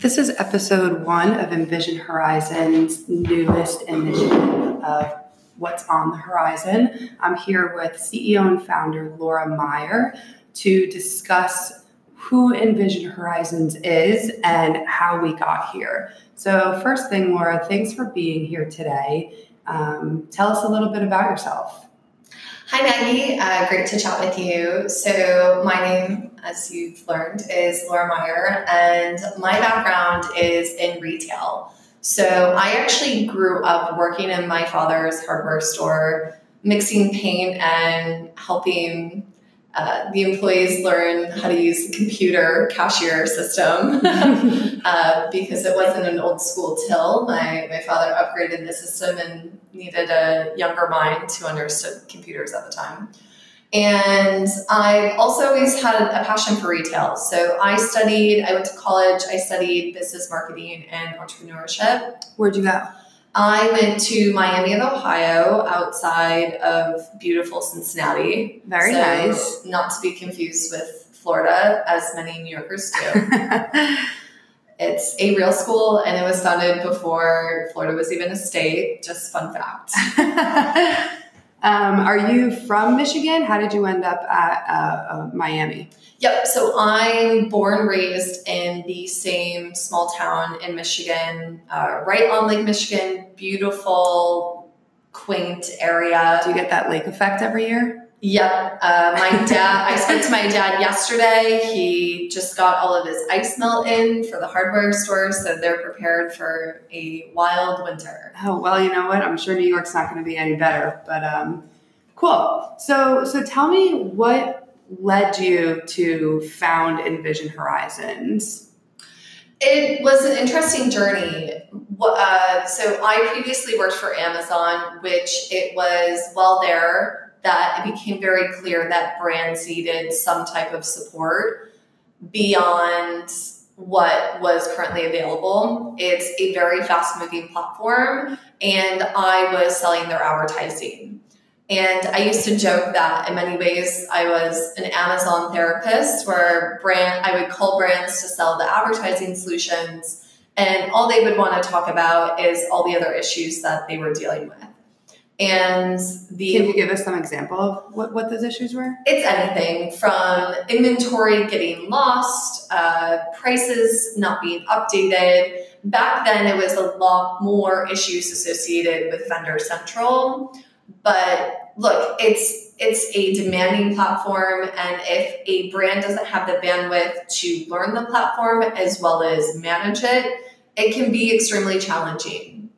This is episode one of Envision Horizon's newest initiative of What's on the Horizon. I'm here with CEO and founder Laura Meyer to discuss who Envision Horizons is and how we got here. So, first thing, Laura, thanks for being here today. Um, tell us a little bit about yourself. Hi, Maggie. Uh, great to chat with you. So, my name, as you've learned, is Laura Meyer, and my background is in retail. So, I actually grew up working in my father's hardware store, mixing paint and helping uh, the employees learn how to use the computer cashier system uh, because it wasn't an old school till. My, my father upgraded the system and needed a younger mind who understood computers at the time. And I've also always had a passion for retail. So I studied, I went to college, I studied business marketing and entrepreneurship. Where'd you go? I went to Miami of Ohio, outside of beautiful Cincinnati. Very so nice. Not to be confused with Florida, as many New Yorkers do. it's a real school, and it was founded before Florida was even a state. Just fun fact. um, are you from Michigan? How did you end up at uh, uh, Miami? Yep. So I'm born, raised in the same small town in Michigan, uh, right on Lake Michigan. Beautiful, quaint area. Do you get that lake effect every year? Yep. Uh, my dad, I spoke to my dad yesterday. He just got all of his ice melt in for the hardware store, so they're prepared for a wild winter. Oh, well, you know what? I'm sure New York's not going to be any better, but um, cool. So, so tell me what led you to found Envision Horizons? It was an interesting journey. Uh, so I previously worked for Amazon, which it was while there that it became very clear that brands needed some type of support beyond what was currently available. It's a very fast moving platform, and I was selling their advertising. And I used to joke that in many ways I was an Amazon therapist where brand I would call brands to sell the advertising solutions and all they would want to talk about is all the other issues that they were dealing with. And the Can you give us some example of what, what those issues were? It's anything from inventory getting lost, uh, prices not being updated. Back then it was a lot more issues associated with vendor central but look, it's it's a demanding platform, and if a brand doesn't have the bandwidth to learn the platform as well as manage it, it can be extremely challenging.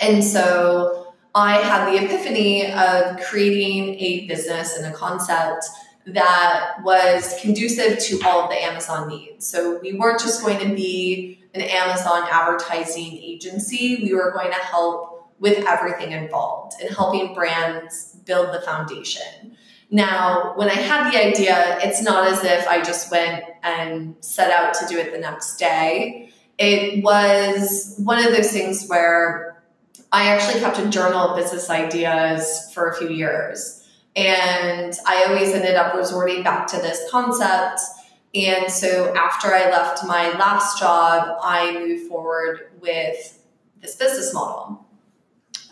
And so I had the epiphany of creating a business and a concept that was conducive to all of the Amazon needs. So we weren't just going to be an Amazon advertising agency, we were going to help with everything involved and helping brands build the foundation. Now, when I had the idea, it's not as if I just went and set out to do it the next day. It was one of those things where I actually kept a journal of business ideas for a few years. And I always ended up resorting back to this concept. And so after I left my last job, I moved forward with this business model.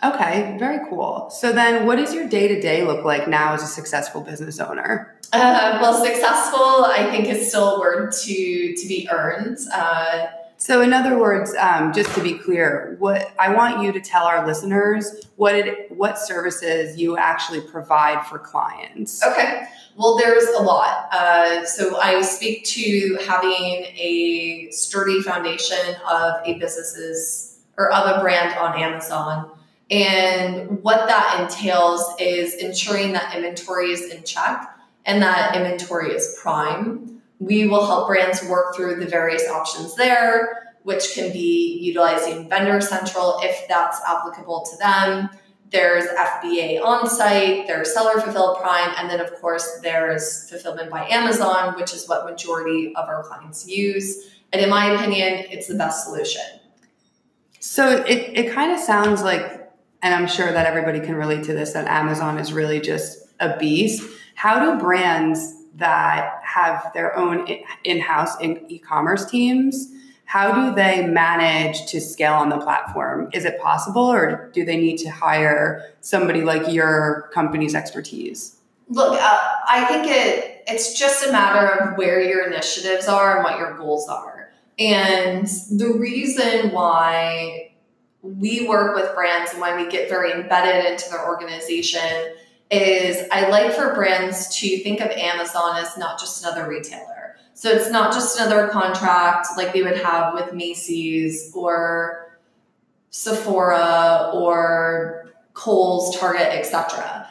Okay, very cool. So then, what does your day to day look like now as a successful business owner? Uh, well, successful, I think, is still a word to to be earned. Uh, so, in other words, um, just to be clear, what I want you to tell our listeners what it, what services you actually provide for clients. Okay. Well, there's a lot. Uh, so, I speak to having a sturdy foundation of a business's or of a brand on Amazon and what that entails is ensuring that inventory is in check and that inventory is prime. We will help brands work through the various options there, which can be utilizing Vendor Central if that's applicable to them. There's FBA on site, there's Seller Fulfilled Prime, and then, of course, there's Fulfillment by Amazon, which is what majority of our clients use. And in my opinion, it's the best solution. So it, it kind of sounds like and I'm sure that everybody can relate to this, that Amazon is really just a beast. How do brands that have their own in-house in e-commerce teams how do they manage to scale on the platform? Is it possible, or do they need to hire somebody like your company's expertise? Look, uh, I think it it's just a matter of where your initiatives are and what your goals are. And the reason why we work with brands and why we get very embedded into their organization is I like for brands to think of Amazon as not just another retailer so it's not just another contract like they would have with Macy's or Sephora or Kohl's, Target, etc.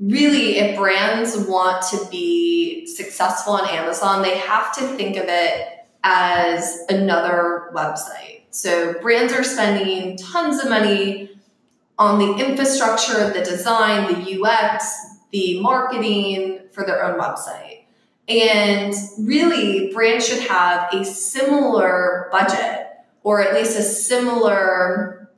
Really, if brands want to be successful on Amazon, they have to think of it as another website. So brands are spending tons of money on the infrastructure, the design, the UX, the marketing for their own website. And really, brands should have a similar budget or at least a similar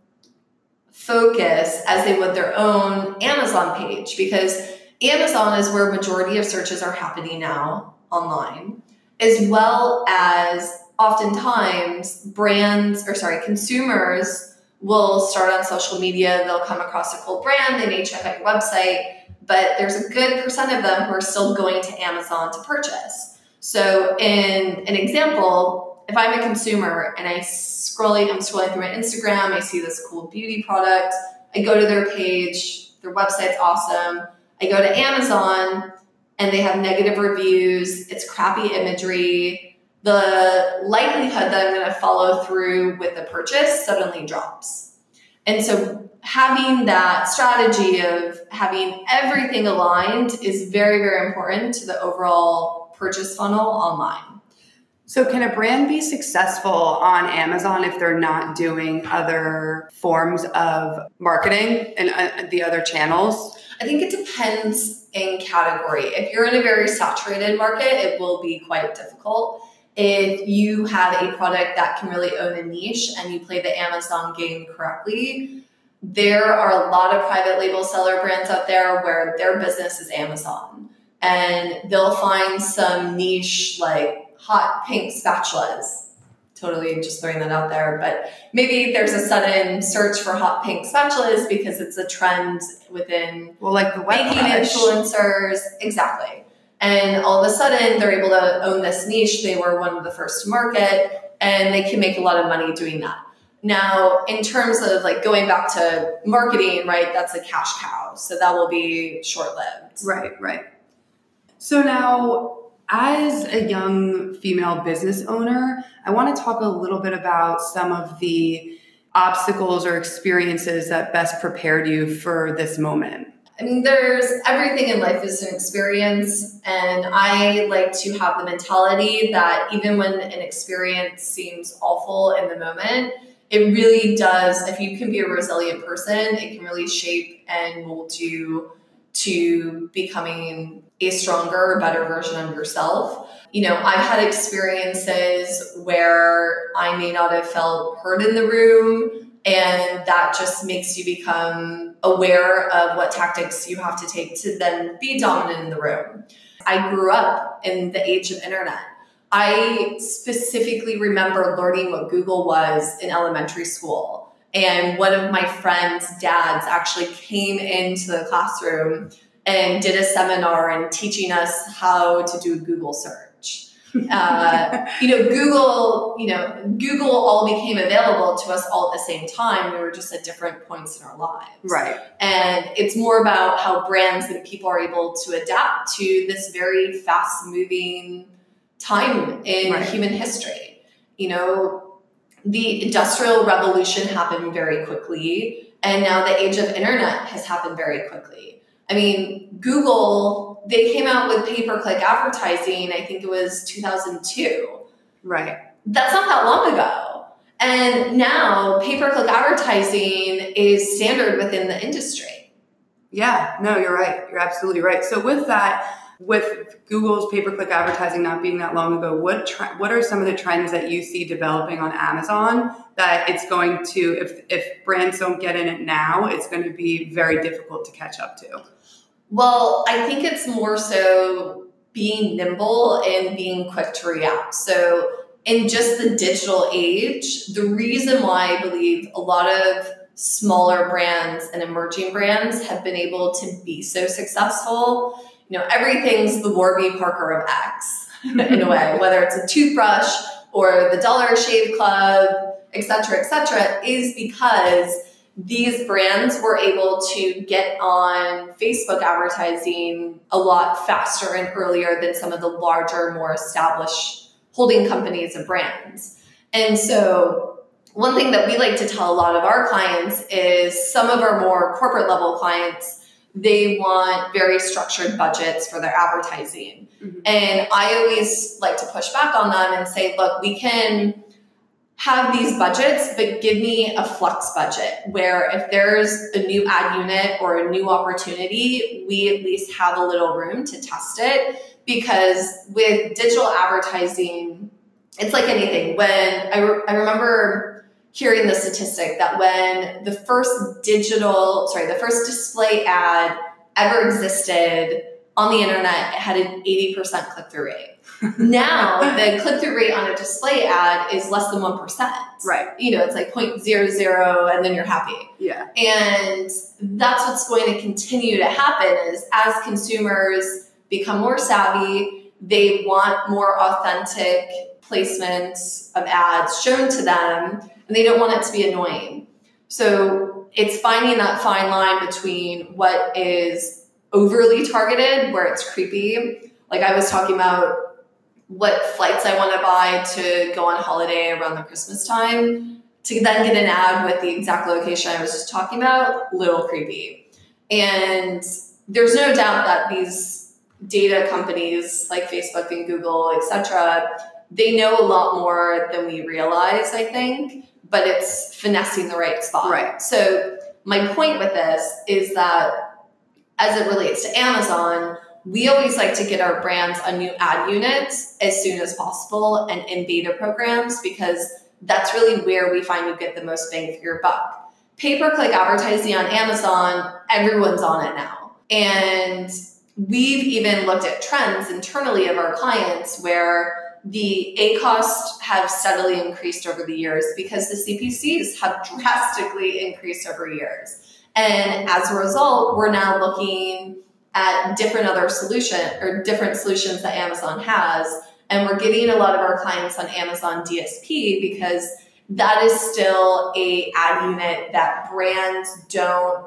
focus as they would their own Amazon page because Amazon is where majority of searches are happening now online, as well as oftentimes brands or sorry, consumers will start on social media, they'll come across a cool brand, they may check out your website, but there's a good percent of them who are still going to Amazon to purchase. So, in an example, if I'm a consumer and I scrolling, I'm scrolling through my Instagram, I see this cool beauty product, I go to their page, their website's awesome. I go to Amazon and they have negative reviews, it's crappy imagery. The likelihood that I'm going to follow through with the purchase suddenly drops. And so having that strategy of having everything aligned is very, very important to the overall purchase funnel online. So, can a brand be successful on Amazon if they're not doing other forms of marketing and uh, the other channels? I think it depends in category. If you're in a very saturated market, it will be quite difficult. If you have a product that can really own a niche and you play the Amazon game correctly, there are a lot of private label seller brands out there where their business is Amazon. And they'll find some niche like hot pink spatulas. Totally just throwing that out there. But maybe there's a sudden search for hot pink spatulas because it's a trend within well, like the baking influencers. Exactly. And all of a sudden they're able to own this niche. They were one of the first to market and they can make a lot of money doing that. Now, in terms of like going back to marketing, right, that's a cash cow. So that will be short lived. Right, right. So now, as a young female business owner, I want to talk a little bit about some of the obstacles or experiences that best prepared you for this moment. I mean, there's everything in life is an experience, and I like to have the mentality that even when an experience seems awful in the moment, it really does, if you can be a resilient person, it can really shape and mold you to becoming a stronger, better version of yourself. You know, I've had experiences where I may not have felt heard in the room, and that just makes you become aware of what tactics you have to take to then be dominant in the room. I grew up in the age of internet. I specifically remember learning what Google was in elementary school. And one of my friend's dads actually came into the classroom and did a seminar and teaching us how to do Google search. Uh, you know, Google, you know, Google all became available to us all at the same time. We were just at different points in our lives. Right. And it's more about how brands and people are able to adapt to this very fast moving time in right. human history. You know, the industrial revolution happened very quickly, and now the age of internet has happened very quickly. I mean, Google, they came out with pay per click advertising, I think it was 2002. Right. That's not that long ago. And now pay per click advertising is standard within the industry. Yeah, no, you're right. You're absolutely right. So, with that, with Google's pay-per-click advertising not being that long ago, what what are some of the trends that you see developing on Amazon that it's going to if if brands don't get in it now, it's going to be very difficult to catch up to? Well, I think it's more so being nimble and being quick to react. So in just the digital age, the reason why I believe a lot of smaller brands and emerging brands have been able to be so successful, you know, everything's the Warby Parker of X in a way, whether it's a toothbrush or the Dollar Shave Club, et cetera, et cetera, is because these brands were able to get on Facebook advertising a lot faster and earlier than some of the larger, more established holding companies of brands. And so, one thing that we like to tell a lot of our clients is some of our more corporate level clients, they want very structured budgets for their advertising. Mm-hmm. And I always like to push back on them and say, look, we can have these budgets, but give me a flex budget where if there's a new ad unit or a new opportunity, we at least have a little room to test it. Because with digital advertising, it's like anything. When I, re- I remember hearing the statistic that when the first digital, sorry, the first display ad ever existed on the internet, it had an 80% click through rate now the click through rate on a display ad is less than 1%. Right. You know, it's like 0.00 and then you're happy. Yeah. And that's what's going to continue to happen is as consumers become more savvy, they want more authentic placements of ads shown to them and they don't want it to be annoying. So it's finding that fine line between what is overly targeted, where it's creepy. Like I was talking about what flights I want to buy to go on holiday around the Christmas time to then get an ad with the exact location I was just talking about, little creepy. And there's no doubt that these data companies like Facebook and Google, etc., they know a lot more than we realize, I think, but it's finessing the right spot. Right. So my point with this is that as it relates to Amazon, we always like to get our brands on new ad units as soon as possible and in beta programs because that's really where we find you get the most bang for your buck. Pay per click advertising on Amazon, everyone's on it now. And we've even looked at trends internally of our clients where the ACoS have steadily increased over the years because the CPCs have drastically increased over years. And as a result, we're now looking at different other solution or different solutions that Amazon has. And we're getting a lot of our clients on Amazon DSP because that is still a ad unit that brands don't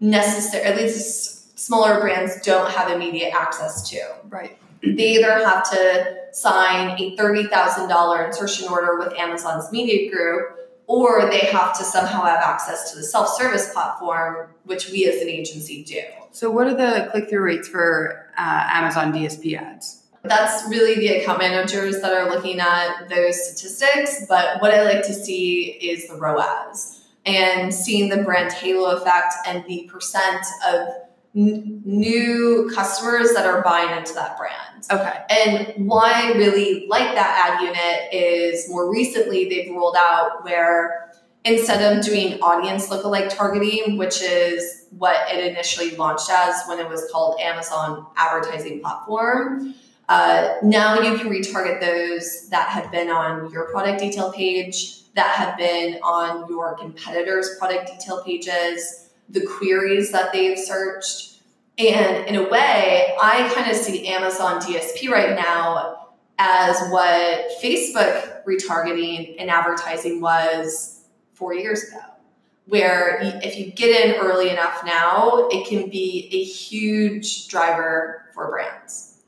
necessarily, at least smaller brands don't have immediate access to. Right. They either have to sign a $30,000 insertion order with Amazon's media group or they have to somehow have access to the self-service platform, which we as an agency do. So, what are the click-through rates for uh, Amazon DSP ads? That's really the account managers that are looking at those statistics. But what I like to see is the ROAS and seeing the brand halo effect and the percent of n- new customers that are buying into that brand. Okay. And why I really like that ad unit is more recently they've rolled out where instead of doing audience lookalike targeting, which is what it initially launched as when it was called Amazon Advertising Platform, uh, now you can retarget those that have been on your product detail page, that have been on your competitors' product detail pages, the queries that they've searched. And in a way, I kind of see Amazon DSP right now as what Facebook retargeting and advertising was four years ago. Where if you get in early enough now, it can be a huge driver for brands.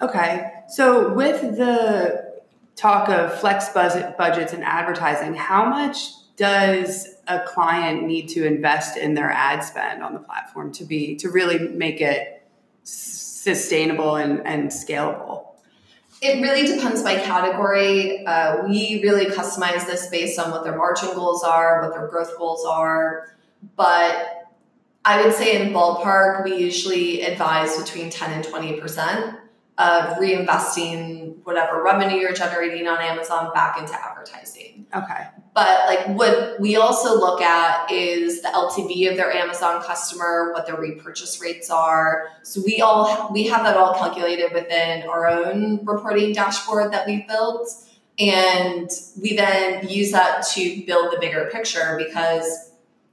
Okay. So, with the talk of flex budget budgets and advertising, how much does a client need to invest in their ad spend on the platform to be to really make it sustainable and, and scalable? It really depends by category. Uh, we really customize this based on what their margin goals are, what their growth goals are. But I would say in ballpark, we usually advise between 10 and 20% of reinvesting whatever revenue you're generating on Amazon back into advertising. Okay. But like what we also look at is the LTV of their Amazon customer, what their repurchase rates are. So we all we have that all calculated within our own reporting dashboard that we've built. And we then use that to build the bigger picture because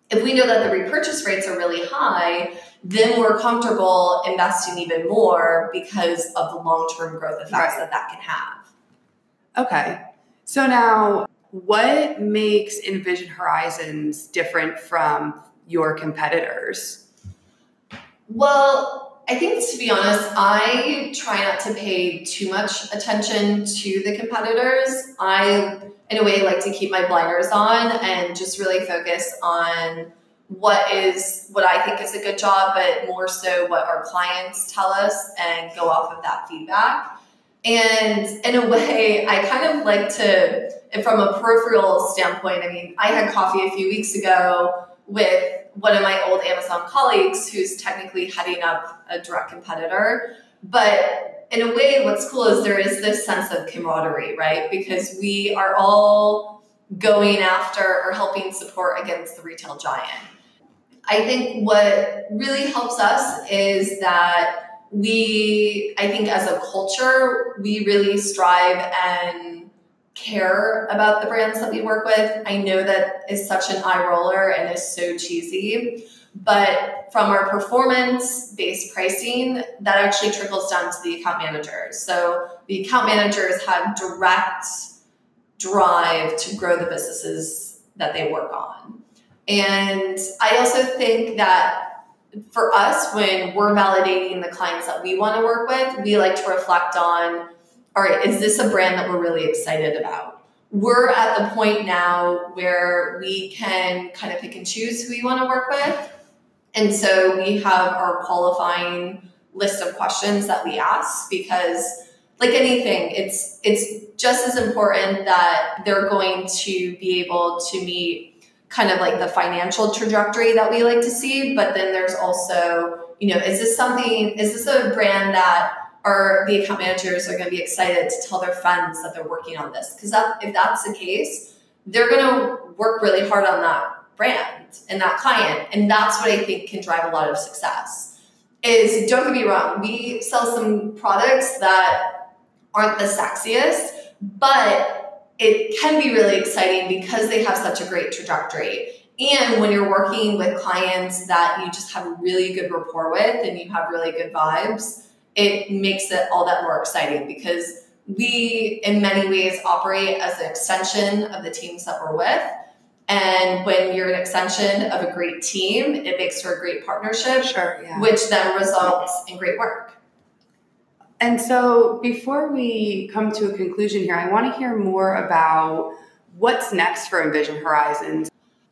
if we know that the repurchase rates are really high, then we're comfortable investing even more because of the long term growth effects right. that that can have. Okay. So now, what makes Envision Horizons different from your competitors? Well, I think to be honest, I try not to pay too much attention to the competitors. I, in a way, like to keep my blinders on and just really focus on what is what I think is a good job, but more so what our clients tell us and go off of that feedback. And in a way, I kind of like to, from a peripheral standpoint, I mean, I had coffee a few weeks ago with one of my old Amazon colleagues who's technically heading up a direct competitor. But in a way, what's cool is there is this sense of camaraderie, right? Because we are all going after or helping support against the retail giant. I think what really helps us is that we, I think as a culture, we really strive and care about the brands that we work with. I know that is such an eye roller and is so cheesy, but from our performance based pricing, that actually trickles down to the account managers. So the account managers have direct drive to grow the businesses that they work on. And I also think that for us, when we're validating the clients that we want to work with, we like to reflect on all right, is this a brand that we're really excited about? We're at the point now where we can kind of pick and choose who we want to work with. And so we have our qualifying list of questions that we ask because like anything, it's it's just as important that they're going to be able to meet kind of like the financial trajectory that we like to see. But then there's also, you know, is this something, is this a brand that are the account managers are going to be excited to tell their friends that they're working on this? Because that, if that's the case, they're going to work really hard on that brand and that client. And that's what I think can drive a lot of success. Is don't get me wrong, we sell some products that aren't the sexiest, but it can be really exciting because they have such a great trajectory. And when you're working with clients that you just have a really good rapport with and you have really good vibes, it makes it all that more exciting because we, in many ways, operate as an extension of the teams that we're with. And when you're an extension of a great team, it makes for a great partnership, sure, yeah. which then results in great work. And so, before we come to a conclusion here, I want to hear more about what's next for Envision Horizons.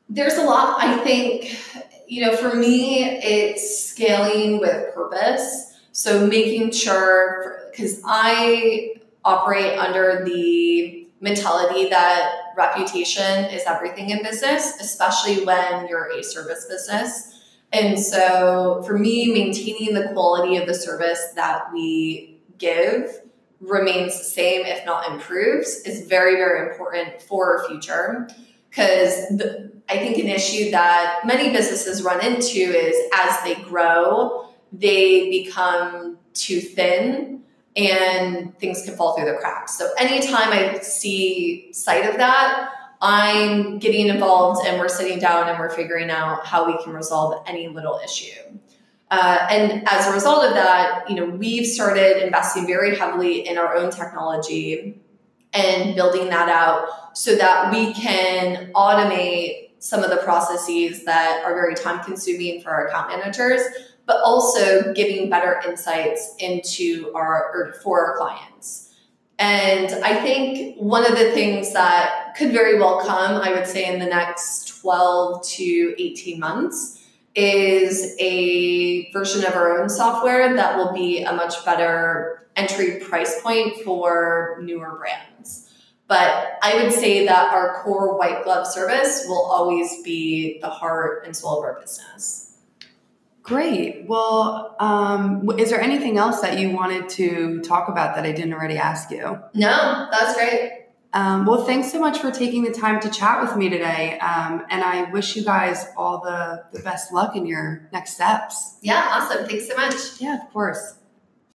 There's a lot. I think, you know, for me, it's scaling with purpose. So, making sure, because I operate under the mentality that reputation is everything in business, especially when you're a service business. And so, for me, maintaining the quality of the service that we give remains the same, if not improves, is very, very important for our future. Because I think an issue that many businesses run into is as they grow, they become too thin and things can fall through the cracks. So anytime I see sight of that, I'm getting involved and we're sitting down and we're figuring out how we can resolve any little issue. Uh, and as a result of that, you know, we've started investing very heavily in our own technology and building that out so that we can automate some of the processes that are very time consuming for our account managers, but also giving better insights into our or for our clients. And I think one of the things that could very well come, I would say, in the next 12 to 18 months is a version of our own software that will be a much better entry price point for newer brands. But I would say that our core white glove service will always be the heart and soul of our business. Great. Well, um, is there anything else that you wanted to talk about that I didn't already ask you? No, that's great. Um, well, thanks so much for taking the time to chat with me today. Um, and I wish you guys all the, the best luck in your next steps. Yeah, awesome. Thanks so much. Yeah, of course.